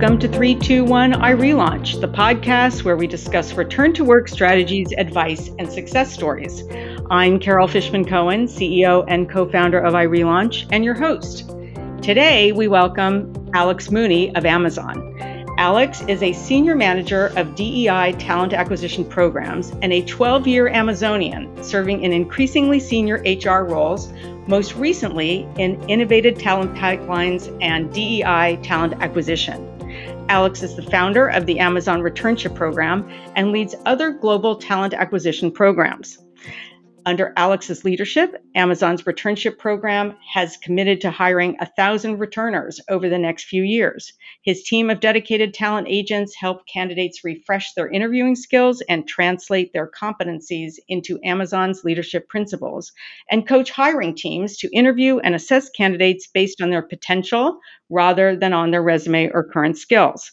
Welcome to 321 iRelaunch, the podcast where we discuss return to work strategies, advice, and success stories. I'm Carol Fishman Cohen, CEO and co founder of iRelaunch, and your host. Today, we welcome Alex Mooney of Amazon. Alex is a senior manager of DEI talent acquisition programs and a 12 year Amazonian, serving in increasingly senior HR roles, most recently in innovative talent pipelines and DEI talent acquisition. Alex is the founder of the Amazon Returnship Program and leads other global talent acquisition programs. Under Alex's leadership, Amazon's returnship program has committed to hiring 1,000 returners over the next few years. His team of dedicated talent agents help candidates refresh their interviewing skills and translate their competencies into Amazon's leadership principles, and coach hiring teams to interview and assess candidates based on their potential rather than on their resume or current skills.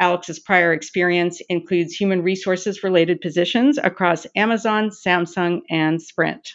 Alex's prior experience includes human resources related positions across Amazon, Samsung, and Sprint.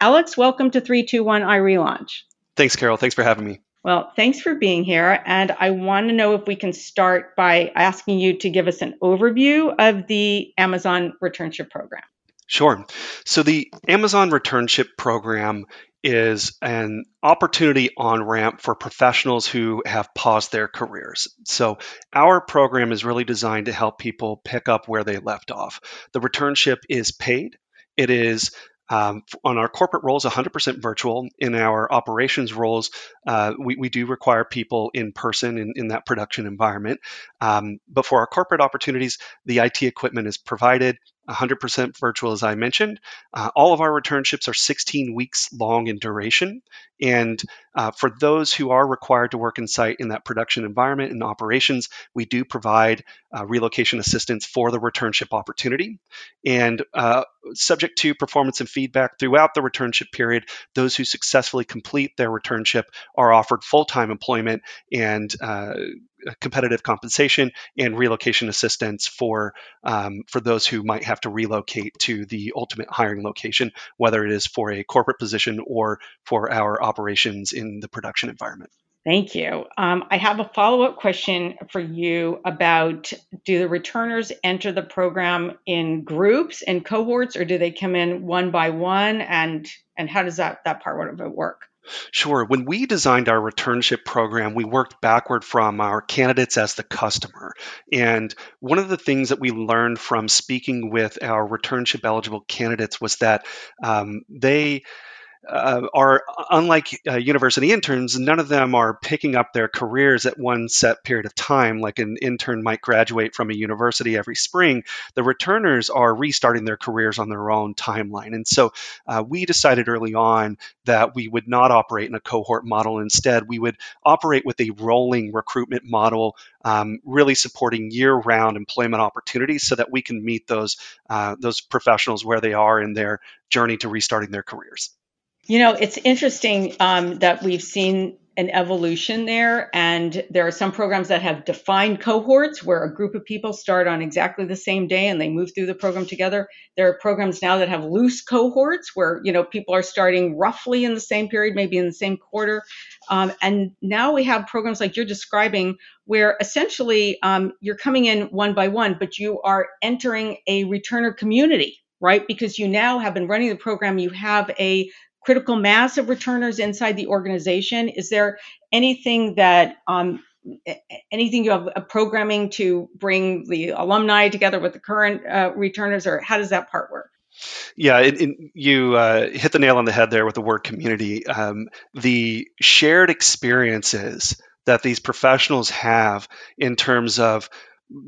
Alex, welcome to 321 iRelaunch. Thanks, Carol. Thanks for having me. Well, thanks for being here. And I want to know if we can start by asking you to give us an overview of the Amazon Returnship Program. Sure. So, the Amazon Returnship Program is an opportunity on ramp for professionals who have paused their careers. So, our program is really designed to help people pick up where they left off. The returnship is paid, it is um, on our corporate roles, 100% virtual. In our operations roles, uh, we, we, do require people in person in, in that production environment. Um, but for our corporate opportunities, the IT equipment is provided. 100% virtual, as I mentioned. Uh, all of our returnships are 16 weeks long in duration. And uh, for those who are required to work in site in that production environment and operations, we do provide uh, relocation assistance for the returnship opportunity. And uh, subject to performance and feedback throughout the returnship period, those who successfully complete their returnship are offered full time employment and uh, competitive compensation and relocation assistance for um, for those who might have to relocate to the ultimate hiring location, whether it is for a corporate position or for our operations in the production environment. Thank you. Um, I have a follow up question for you about do the returners enter the program in groups and cohorts, or do they come in one by one? And and how does that that part of it work? Sure. When we designed our returnship program, we worked backward from our candidates as the customer. And one of the things that we learned from speaking with our returnship eligible candidates was that um, they uh, are unlike uh, university interns, none of them are picking up their careers at one set period of time, like an intern might graduate from a university every spring. The returners are restarting their careers on their own timeline. And so uh, we decided early on that we would not operate in a cohort model. Instead, we would operate with a rolling recruitment model, um, really supporting year round employment opportunities so that we can meet those, uh, those professionals where they are in their journey to restarting their careers. You know, it's interesting um, that we've seen an evolution there, and there are some programs that have defined cohorts where a group of people start on exactly the same day and they move through the program together. There are programs now that have loose cohorts where you know people are starting roughly in the same period, maybe in the same quarter. Um, and now we have programs like you're describing where essentially um, you're coming in one by one, but you are entering a returner community right? Because you now have been running the program, you have a critical mass of returners inside the organization? Is there anything that um, anything you have a programming to bring the alumni together with the current uh, returners, or how does that part work? Yeah, it, it, you uh, hit the nail on the head there with the word community. Um, the shared experiences that these professionals have in terms of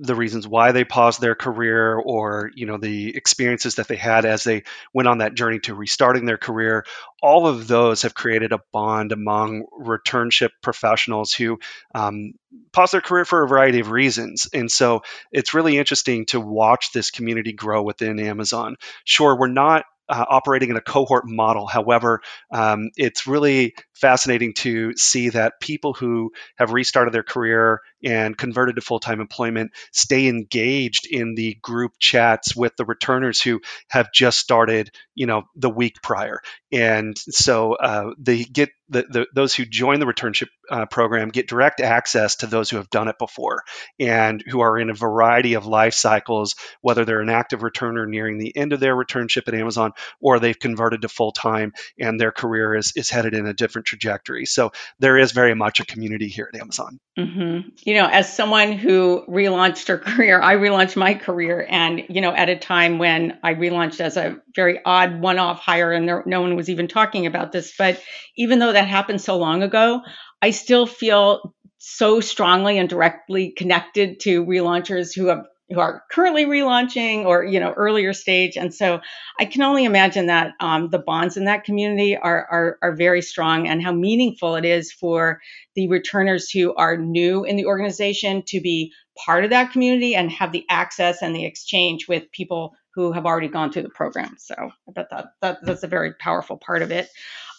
the reasons why they paused their career or you know the experiences that they had as they went on that journey to restarting their career. All of those have created a bond among returnship professionals who um, pause their career for a variety of reasons. And so it's really interesting to watch this community grow within amazon. Sure we're not uh, operating in a cohort model. However, um, it's really fascinating to see that people who have restarted their career and converted to full-time employment stay engaged in the group chats with the returners who have just started you know the week prior. And so uh, they get the, the, those who join the returnship uh, program get direct access to those who have done it before and who are in a variety of life cycles whether they're an active returner nearing the end of their returnship at amazon or they've converted to full-time and their career is, is headed in a different trajectory so there is very much a community here at amazon mm-hmm. you know as someone who relaunched her career i relaunched my career and you know at a time when i relaunched as a very odd one-off hire and there, no one was even talking about this but even though that happened so long ago i still feel so strongly and directly connected to relaunchers who have who are currently relaunching or you know earlier stage. And so i can only imagine that um, the bonds in that community are, are are very strong and how meaningful it is for the returners who are new in the organization to be part of that community and have the access and the exchange with people who have already gone through the program. So i bet that, that that's a very powerful part of it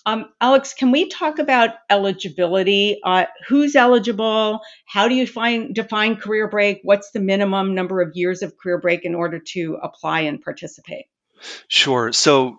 um, Alex, can we talk about eligibility? Uh, who's eligible? How do you find define career break? What's the minimum number of years of career break in order to apply and participate? Sure. So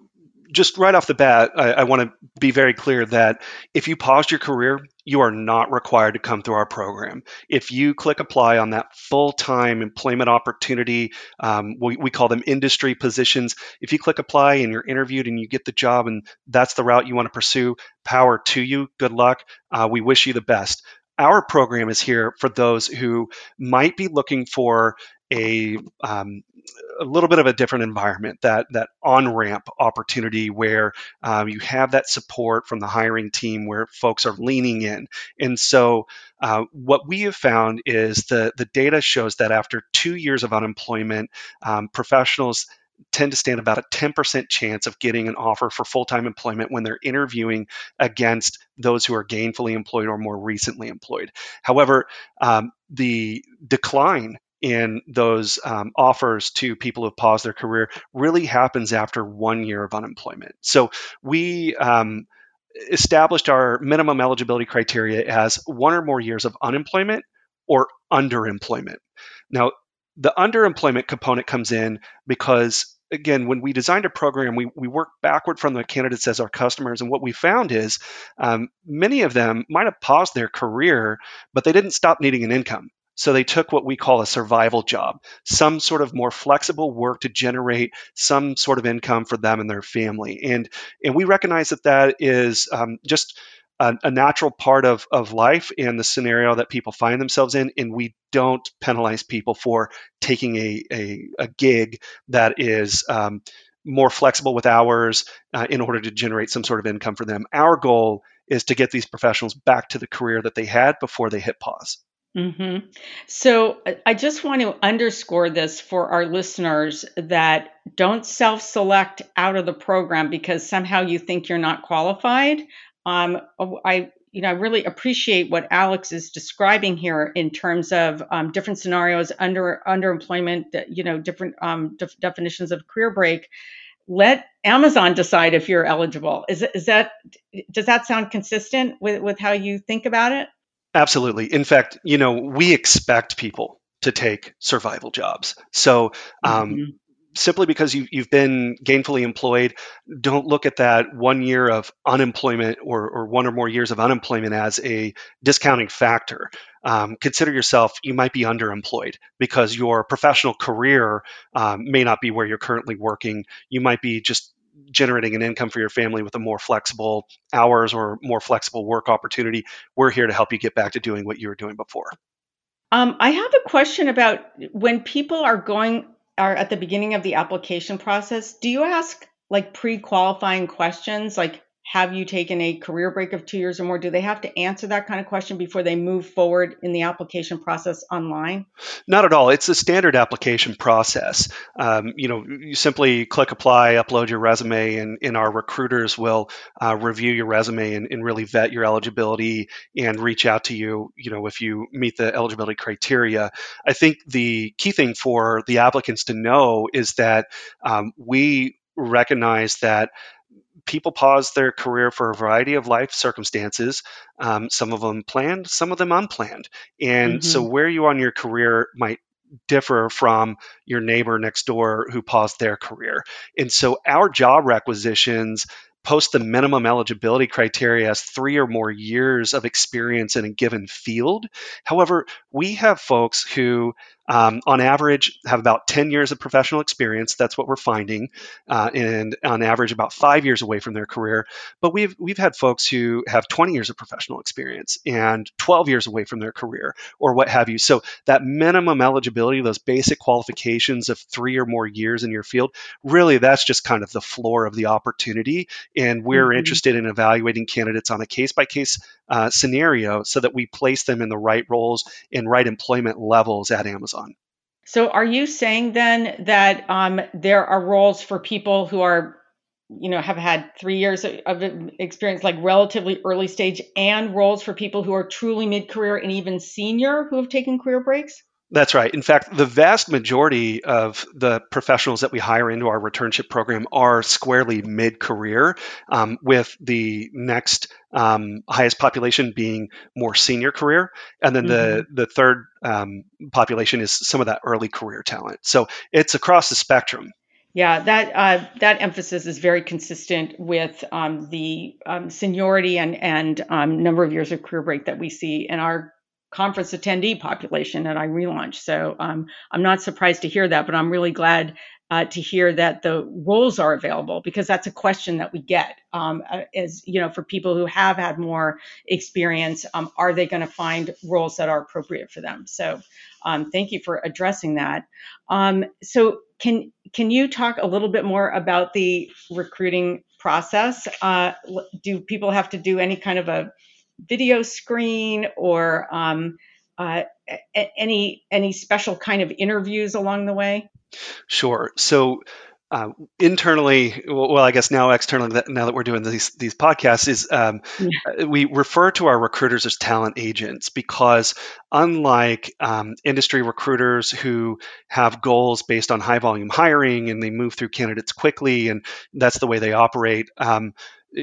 just right off the bat, I, I want to be very clear that if you paused your career, you are not required to come through our program. If you click apply on that full time employment opportunity, um, we, we call them industry positions. If you click apply and you're interviewed and you get the job and that's the route you want to pursue, power to you. Good luck. Uh, we wish you the best our program is here for those who might be looking for a um, a little bit of a different environment that that on ramp opportunity where um, you have that support from the hiring team where folks are leaning in. And so uh, what we have found is the the data shows that after two years of unemployment um, professionals tend to stand about a 10% chance of getting an offer for full-time employment when they're interviewing against those who are gainfully employed or more recently employed. However um, the decline in those um, offers to people who have paused their career really happens after one year of unemployment. So we um, established our minimum eligibility criteria as one or more years of unemployment or underemployment. Now, the underemployment component comes in because again, when we designed a program, we, we worked backward from the candidates as our customers. And what we found is um, many of them might have paused their career, but they didn't stop needing an income. So they took what we call a survival job, some sort of more flexible work to generate some sort of income for them and their family. And and we recognize that that is um, just a, a, natural part of, of life and the scenario that people find themselves in. And we don't penalize people for taking a, a, a gig that is um, more flexible with hours uh, in order to generate some sort of income for them. Our goal is to get these professionals back to the career that they had before they hit pause. Mm-hmm. So I just want to underscore this for our listeners that don't self select out of the program because somehow you think you're not qualified. Um, oh, I you know, I really appreciate what Alex is describing here in terms of um, different scenarios under underemployment, that you know, different um, def- definitions of career break. Let Amazon decide if you're eligible. Is, is that does that sound consistent with, with how you think about it? Absolutely. In fact, you know, we expect people to take survival jobs. So, um, mm-hmm. simply because you, you've been gainfully employed, don't look at that one year of unemployment or, or one or more years of unemployment as a discounting factor. Um, consider yourself, you might be underemployed because your professional career um, may not be where you're currently working. You might be just generating an income for your family with a more flexible hours or more flexible work opportunity, we're here to help you get back to doing what you were doing before. Um, I have a question about when people are going are at the beginning of the application process. Do you ask like pre-qualifying questions like have you taken a career break of two years or more? Do they have to answer that kind of question before they move forward in the application process online? Not at all. It's a standard application process. Um, you know, you simply click apply, upload your resume, and, and our recruiters will uh, review your resume and, and, really vet your eligibility and reach out to you. You know, if you meet the eligibility criteria. I think the key thing for the applicants to know is that um, we recognize that people pause their career for a variety of life circumstances, um, some of them planned, some of them unplanned. And mm-hmm. so, where you on your career might differ from your neighbor next door who paused their career. And so, our job requisitions post the minimum eligibility criteria as three or more years of experience in a given field. However, we have folks who um, on average have about 10 years of professional experience. That's what we're finding uh, and on average about five years away from their career. But we've we've had folks who have 20 years of professional experience and 12 years away from their career or what have you. So that minimum eligibility those basic qualifications of three or more years in your field really that's just kind of the floor of the opportunity. And we're mm-hmm. interested in evaluating candidates on a case by case scenario so that we place them in the right roles and right employment levels at amazon on. So, are you saying then that um, there are roles for people who are, you know, have had three years of experience, like relatively early stage, and roles for people who are truly mid career and even senior who have taken career breaks? That's right. In fact, the vast majority of the professionals that we hire into our returnship program are squarely mid career, um, with the next um, highest population being more senior career. And then mm-hmm. the, the third um, population is some of that early career talent. So it's across the spectrum. Yeah, that uh, that emphasis is very consistent with um, the um, seniority and and um, number of years of career break that we see in our conference attendee population at iRelaunch. So um, I'm not surprised to hear that, but I'm really glad uh, to hear that the roles are available because that's a question that we get um, is uh, you know for people who have had more experience um, are they going to find roles that are appropriate for them? So um, thank you for addressing that. Um, so can can you talk a little bit more about the recruiting process? Uh, do people have to do any kind of a video screen or um, uh, any any special kind of interviews along the way? Sure. So uh, internally, well, I guess now externally, that, now that we're doing these these podcasts, is um, yeah. Uh, we refer to our recruiters as talent agents because unlike um, industry recruiters who have goals based on high volume hiring and they move through candidates quickly and that's the way they operate. Um,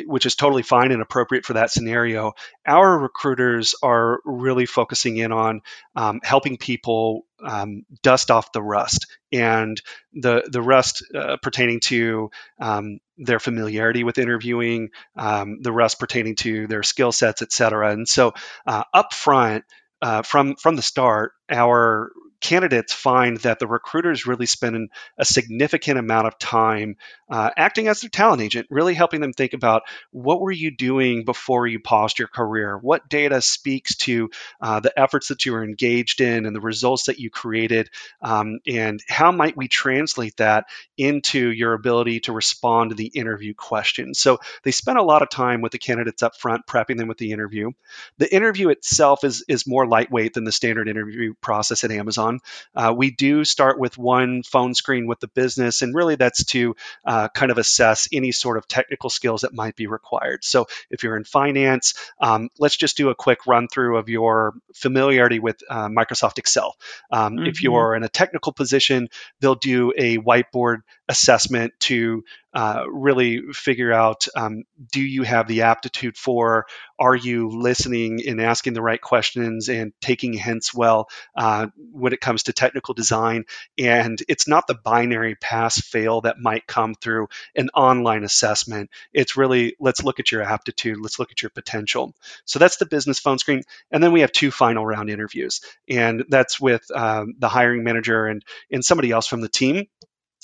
which is totally fine and appropriate for that scenario. Our recruiters are really focusing in on um, helping people um, dust off the rust and the the rust uh, pertaining to um, their familiarity with interviewing, um, the rust pertaining to their skill sets, et cetera. And so, uh, up front. Uh, from from the start, our candidates find that the recruiters really spend a significant amount of time uh, acting as their talent agent, really helping them think about what were you doing before you paused your career? What data speaks to uh, the efforts that you were engaged in and the results that you created? Um, and how might we translate that into your ability to respond to the interview questions? So they spend a lot of time with the candidates up front, prepping them with the interview. The interview itself is, is more lightweight than the standard interview process at Amazon Uh, we do start with one phone screen with the business, and really that's to uh, kind of assess any sort of technical skills that might be required. So if you're in finance, um, let's just do a quick run through of your familiarity with uh, Microsoft Excel. Um, mm-hmm. If you're in a technical position, they'll do a whiteboard assessment to uh, really figure out um, do you have the aptitude for are you listening and asking the right questions and taking hints well uh, when it comes to technical design? And it's not the binary pass fail that might come through an online assessment. It's really let's look at your aptitude let's look at your potential. So that's the business phone screen. And then we have two final round interviews. And that's with um, the hiring manager and and somebody else from the team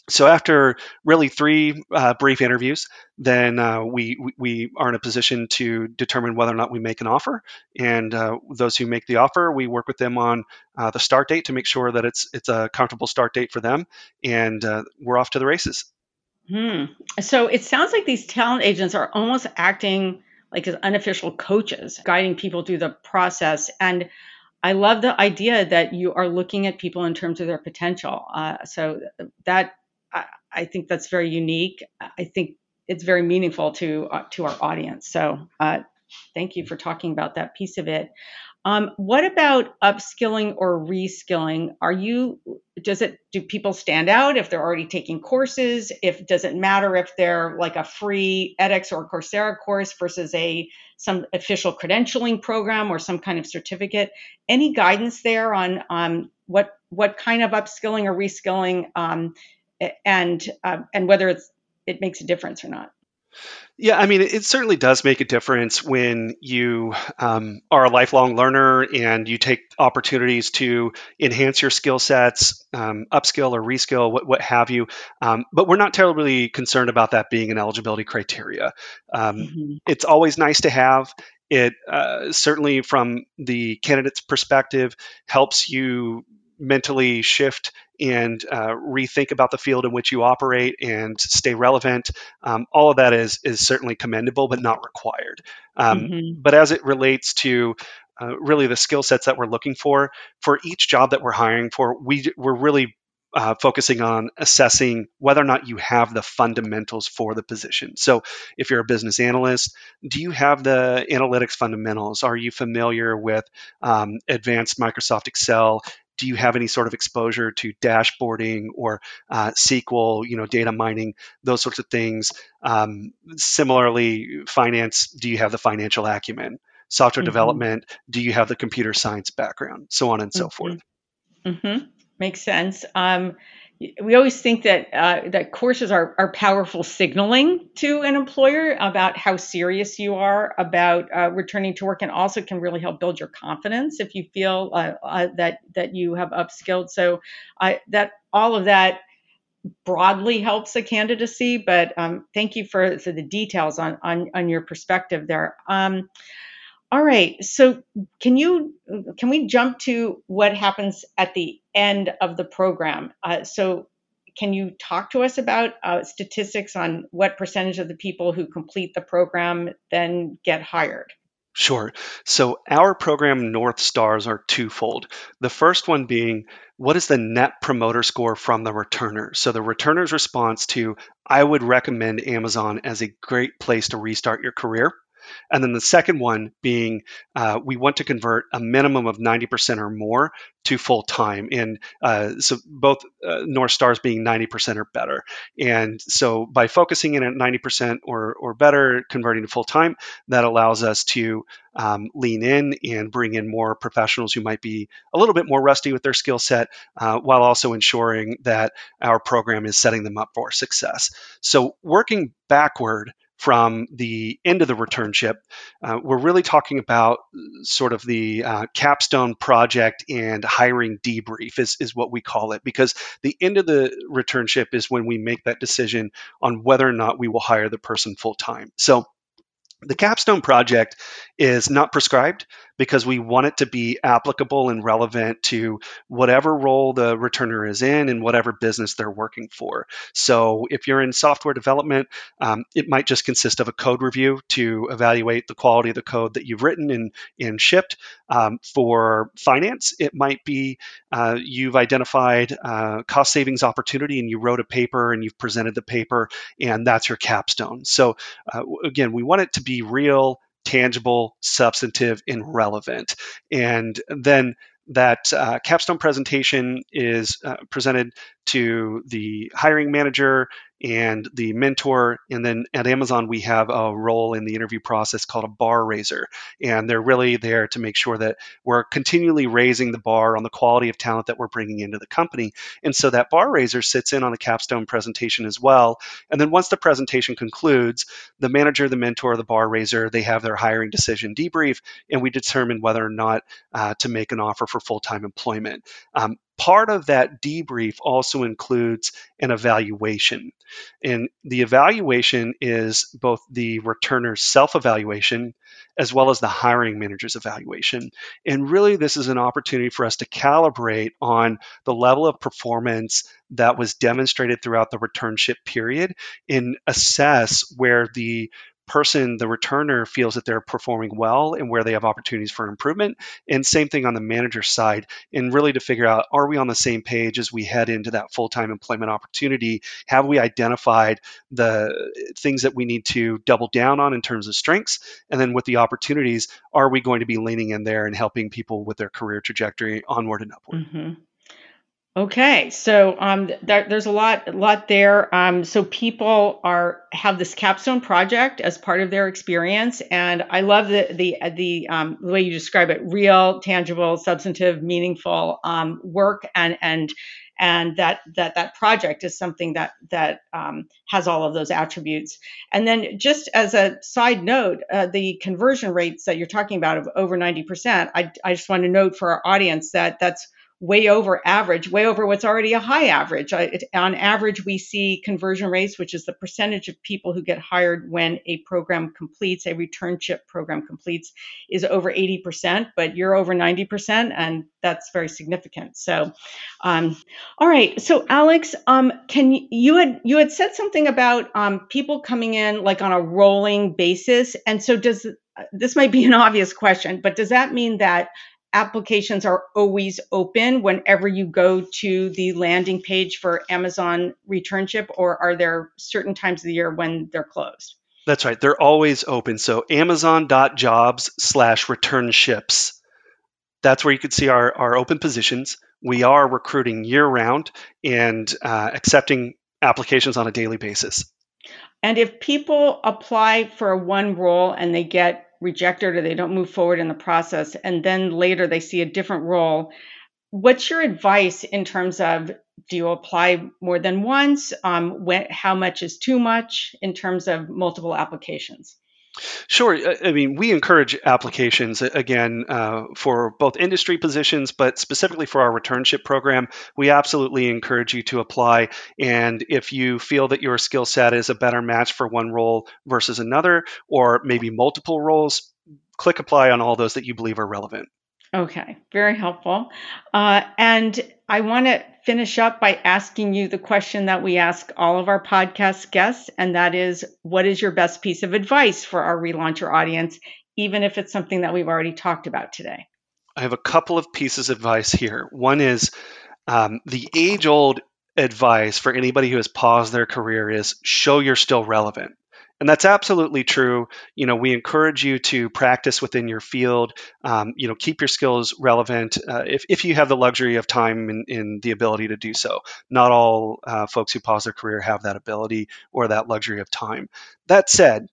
so after really three uh, brief interviews, then uh, we we are in a position to determine whether or not we make an offer. And uh, those who make the offer, we work with them on uh, the start date to make sure that it's it's a comfortable start date for them, and uh, we're off to the races. Hmm. So it sounds like these talent agents are almost acting like as unofficial coaches, guiding people through the process and. I love the idea that you are looking at people in terms of their potential. Uh, so that I, I think that's very unique. I think it's very meaningful to uh, to our audience. So uh, thank you for talking about that piece of it. Um, what about upskilling or reskilling? Are you does it do people stand out if they're already taking courses? If does it matter if they're like a free edX or Coursera course versus a some official credentialing program or some kind of certificate? Any guidance there on um, what what kind of upskilling or reskilling um, and uh, and whether it's it makes a difference or not? Yeah, I mean, it certainly does make a difference when you um, are a lifelong learner and you take opportunities to enhance your skill sets, um, upskill or reskill, what, what have you. Um, but we're not terribly concerned about that being an eligibility criteria. Um, mm-hmm. It's always nice to have. It uh, certainly, from the candidate's perspective, helps you mentally shift and uh, rethink about the field in which you operate and stay relevant. Um, all of that is is certainly commendable, but not required. Um, mm-hmm. But as it relates to uh, really the skill sets that we're looking for for each job that we're hiring for, we we're really uh, focusing on assessing whether or not you have the fundamentals for the position. So, if you're a business analyst, do you have the analytics fundamentals? Are you familiar with um, advanced Microsoft Excel? Do you have any sort of exposure to dashboarding or uh, SQL, you know, data mining, those sorts of things? Um, similarly, finance, do you have the financial acumen? Software mm-hmm. development, do you have the computer science background? So on and so mm-hmm. forth. Mm-hmm. Makes sense. Um, we always think that uh, that courses are, are powerful signaling to an employer about how serious you are about uh, returning to work, and also can really help build your confidence if you feel uh, uh that that you have upskilled. So that all of that broadly helps a candidacy. But um, thank you for, for the details on on, on your perspective there. Um, all right. So can you can we jump to what happens at the end of the program? Uh, so can you talk to us about uh, statistics on what percentage of the people who complete the program then get hired? Sure. So our program North Stars are twofold. The first one being what is the net promoter score from the returner? So the returner's response to, I would recommend Amazon as a great place to restart your career. And then the second one being uh, we want to convert a minimum of 90% or more to full time. And uh, so both uh, North Stars being 90% or better. And so by focusing in at 90% or, or better, converting to full time, that allows us to um, lean in and bring in more professionals who might be a little bit more rusty with their skill set uh, while also ensuring that our program is setting them up for success. So working backward from the end of the returnship, uh, we're really talking about sort of the uh, capstone project and hiring debrief is, is what we call it because the end of the returnship is when we make that decision on whether or not we will hire the person full time. So the capstone project is not prescribed because we want it to be applicable and relevant to whatever role the returner is in and whatever business they're working for. So, if you're in software development, um, it might just consist of a code review to evaluate the quality of the code that you've written and, and shipped. Um, for finance, it might be uh, you've identified cost savings opportunity and you wrote a paper and you've presented the paper, and that's your capstone. So, uh, again, we want it to be real tangible, substantive, and relevant. And then that uh, capstone presentation is uh, presented to the hiring manager and the mentor. And then at Amazon, we have a role in the interview process called a bar raiser. And they're really there to make sure that we're continually raising the bar on the quality of talent that we're bringing into the company. And so that bar raiser sits in on the capstone presentation as well. And then once the presentation concludes, the manager, the mentor, the bar raiser, they have their hiring decision debrief, and we determine whether or not uh, to make an offer for full time employment. Um, part of that debrief also includes an evaluation. And the evaluation is both the returner's self evaluation as well as the hiring manager's evaluation. And really, this is an opportunity for us to calibrate on the level of performance that was demonstrated throughout the returnship period and assess where the person, the returner, feels that they're performing well and where they have opportunities for improvement. And same thing on the manager side, and really to figure out are we on the same page as we head into that full time employment opportunity? Have we identified the things that we need to double down on in terms of strengths? And then with the opportunities, are we going to be leaning in there and helping people with their career trajectory onward and upward? Mm-hmm. Okay, so um, there's a lot, lot there. Um, so people are have this capstone project as part of their experience, and I love the the the, um, the way you describe it: real, tangible, substantive, meaningful um, work, and and and that that that project is something that that um, has all of those attributes. And then, just as a side note, uh, the conversion rates that you're talking about of over 90%, I I just want to note for our audience that that's way over average, way over what's already a high average. it, on average, we see conversion rates, which is the percentage of people who get hired when a program completes, a returnship program completes, is over 80%, but you're over 90%, and that's very significant. So, um, all right. So, Alex, um, can you, you had you had said something about um, people coming in like on a rolling basis, and so does this might be an obvious question, but does that mean that applications are always open whenever you go to the landing page for Amazon returnship, or are there certain times of the year when they're closed? That's right. They're always open. So amazon.jobs slash returnships. That's where you can see our, our open positions. We are recruiting year round and uh, accepting applications on a daily basis. And if people apply for one role and they get rejected or they don't move forward in the process and then later they see a different role. What's your advice in terms of do you apply more than once? Um, when, how much is too much in terms of multiple applications Sure. I mean, we encourage applications again uh, for both industry positions, but specifically for our returnship program. We absolutely encourage you to apply. And if you feel that your skill set is a better match for one role versus another, or maybe multiple roles, click apply on all those that you believe are relevant. Okay, very helpful. Uh, and I want to finish up by asking you the question that we ask all of our podcast guests, and that is what is your best piece of advice for our relauncher audience, even if it's something that we've already talked about today? I have a couple of pieces of advice here. One is um, the age old advice for anybody who has paused their career is show you're still relevant. And that's absolutely true. You know, we encourage you to practice within your field. Um, you know, keep your skills relevant uh, if, if you have the luxury of time and, and the ability to do so. Not all uh, folks who pause their career have that ability or that luxury of time. That said,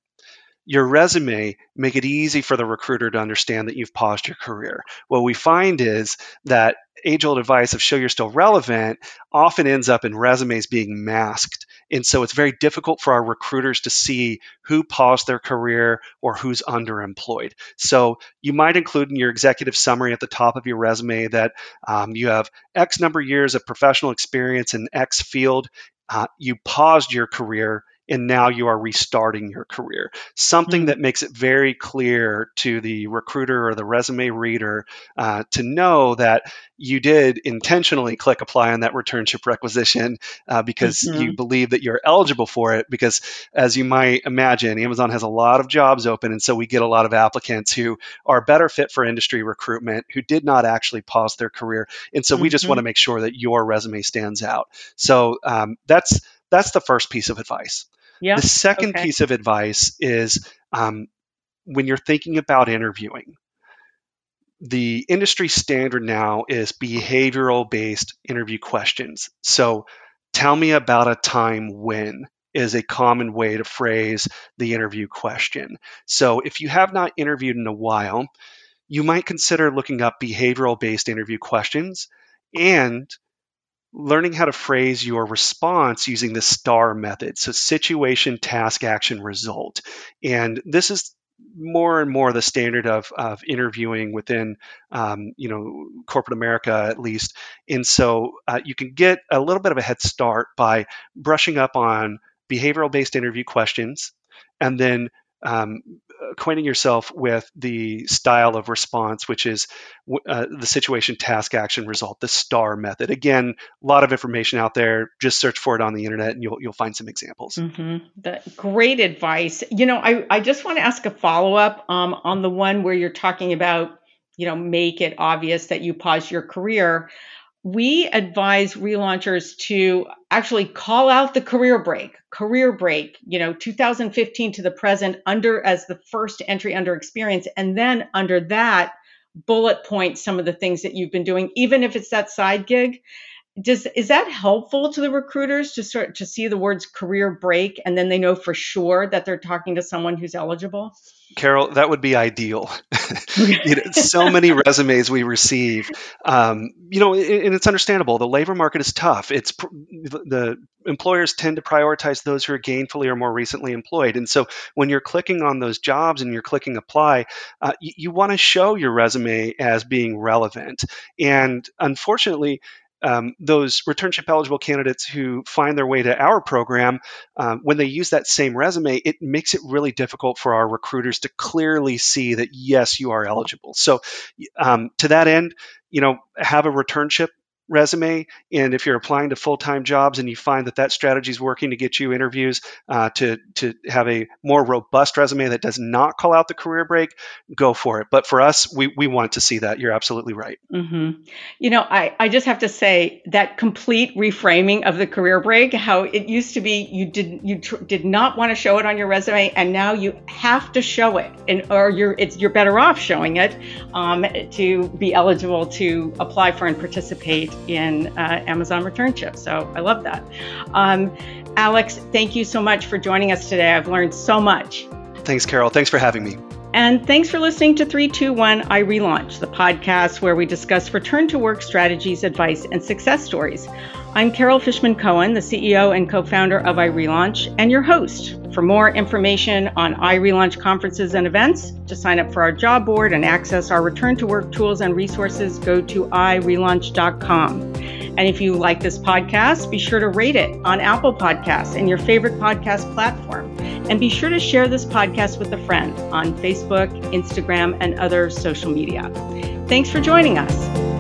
your resume make it easy for the recruiter to understand that you've paused your career. What we find is that age old advice of show you're still relevant often ends up in resumes being masked. And so it's very difficult for our recruiters to see who paused their career or who's underemployed. So you might include in your executive summary at the top of your resume that um, you have X number of years of professional experience in X field. Uh, you paused your career and now you are restarting your career. Something mm-hmm. that makes it very clear to the recruiter or the resume reader uh, to know that you did intentionally click apply on that returnship requisition uh, because mm-hmm. you believe that you're eligible for it. Because as you might imagine, Amazon has a lot of jobs open, and so we get a lot of applicants who are better fit for industry recruitment who did not actually pause their career, and so mm-hmm. we just want to mm-hmm. make sure that your resume stands out. So um, that's that's the first piece of advice. Yeah. The second okay. piece of advice is um, when you're thinking about interviewing, the industry standard now is behavioral based interview questions. So tell me about a time when is a common way to phrase the interview question. So if you have not interviewed in a while, you might consider looking up behavioral based interview questions and learning how to phrase your response using the STAR method. So, situation, task, action, result. And this is more and more the standard of, of interviewing within, um, you know, corporate America at least. And so uh, you can get a little bit of a head start by brushing up on behavioral based interview questions and then um, acquainting yourself with the style of response, which is uh, the situation, task, action, result, the STAR method. Again, a lot of information out there. Just search for it on the internet, and you'll you'll find some examples. Mm-hmm. The, great advice. You know, I I just want to ask a follow up um, on the one where you're talking about you know make it obvious that you pause your career we advise relaunchers to actually call out the career break career break you know 2015 to the present under as the first entry under experience and then under that bullet point some of the things that you've been doing even if it's that side gig. Does is that helpful to the recruiters to start to see the words career break and then they know for sure that they're talking to someone who's eligible Carol, that would be ideal. you know, so many resumes we receive, um, you know, and it's understandable. The labor market is tough. It's the employers tend to prioritize those who are gainfully or more recently employed. And so when you're clicking on those jobs and you're clicking apply, uh, you, you want to show your resume as being relevant. And unfortunately, um, those returnship eligible candidates who find their way to our program, um, when they use that same resume, it makes it really difficult for our recruiters to clearly see that yes, you are eligible. So, um, to that end, you know, have a returnship resume. And if you're applying to full time jobs and you find that that strategy is working to get you interviews, uh, to, to have a more robust resume that does not call out the career break, go for it. But for us, we, we want to see that. You're absolutely right. Mm-hmm. You know, I, I just have to say that complete reframing of the career break, how it used to be you did you tr- did not want to show it on your resume, and now you have to show it, and or you're it's you're better off showing it um, to be eligible to apply for and participate in uh, Amazon Returnship. So I love that. Um, Alex, thank you so much for joining us today. I've learned so much. Thanks, Carol. Thanks for having me. And thanks for listening to 321 iRelaunch, the podcast where we discuss return to work strategies, advice, and success stories. I'm Carol Fishman Cohen, the CEO and co founder of iRelaunch, and your host. For more information on iRelaunch conferences and events, to sign up for our job board and access our return to work tools and resources, go to irelaunch.com. And if you like this podcast, be sure to rate it on Apple Podcasts and your favorite podcast platform. And be sure to share this podcast with a friend on Facebook, Instagram, and other social media. Thanks for joining us.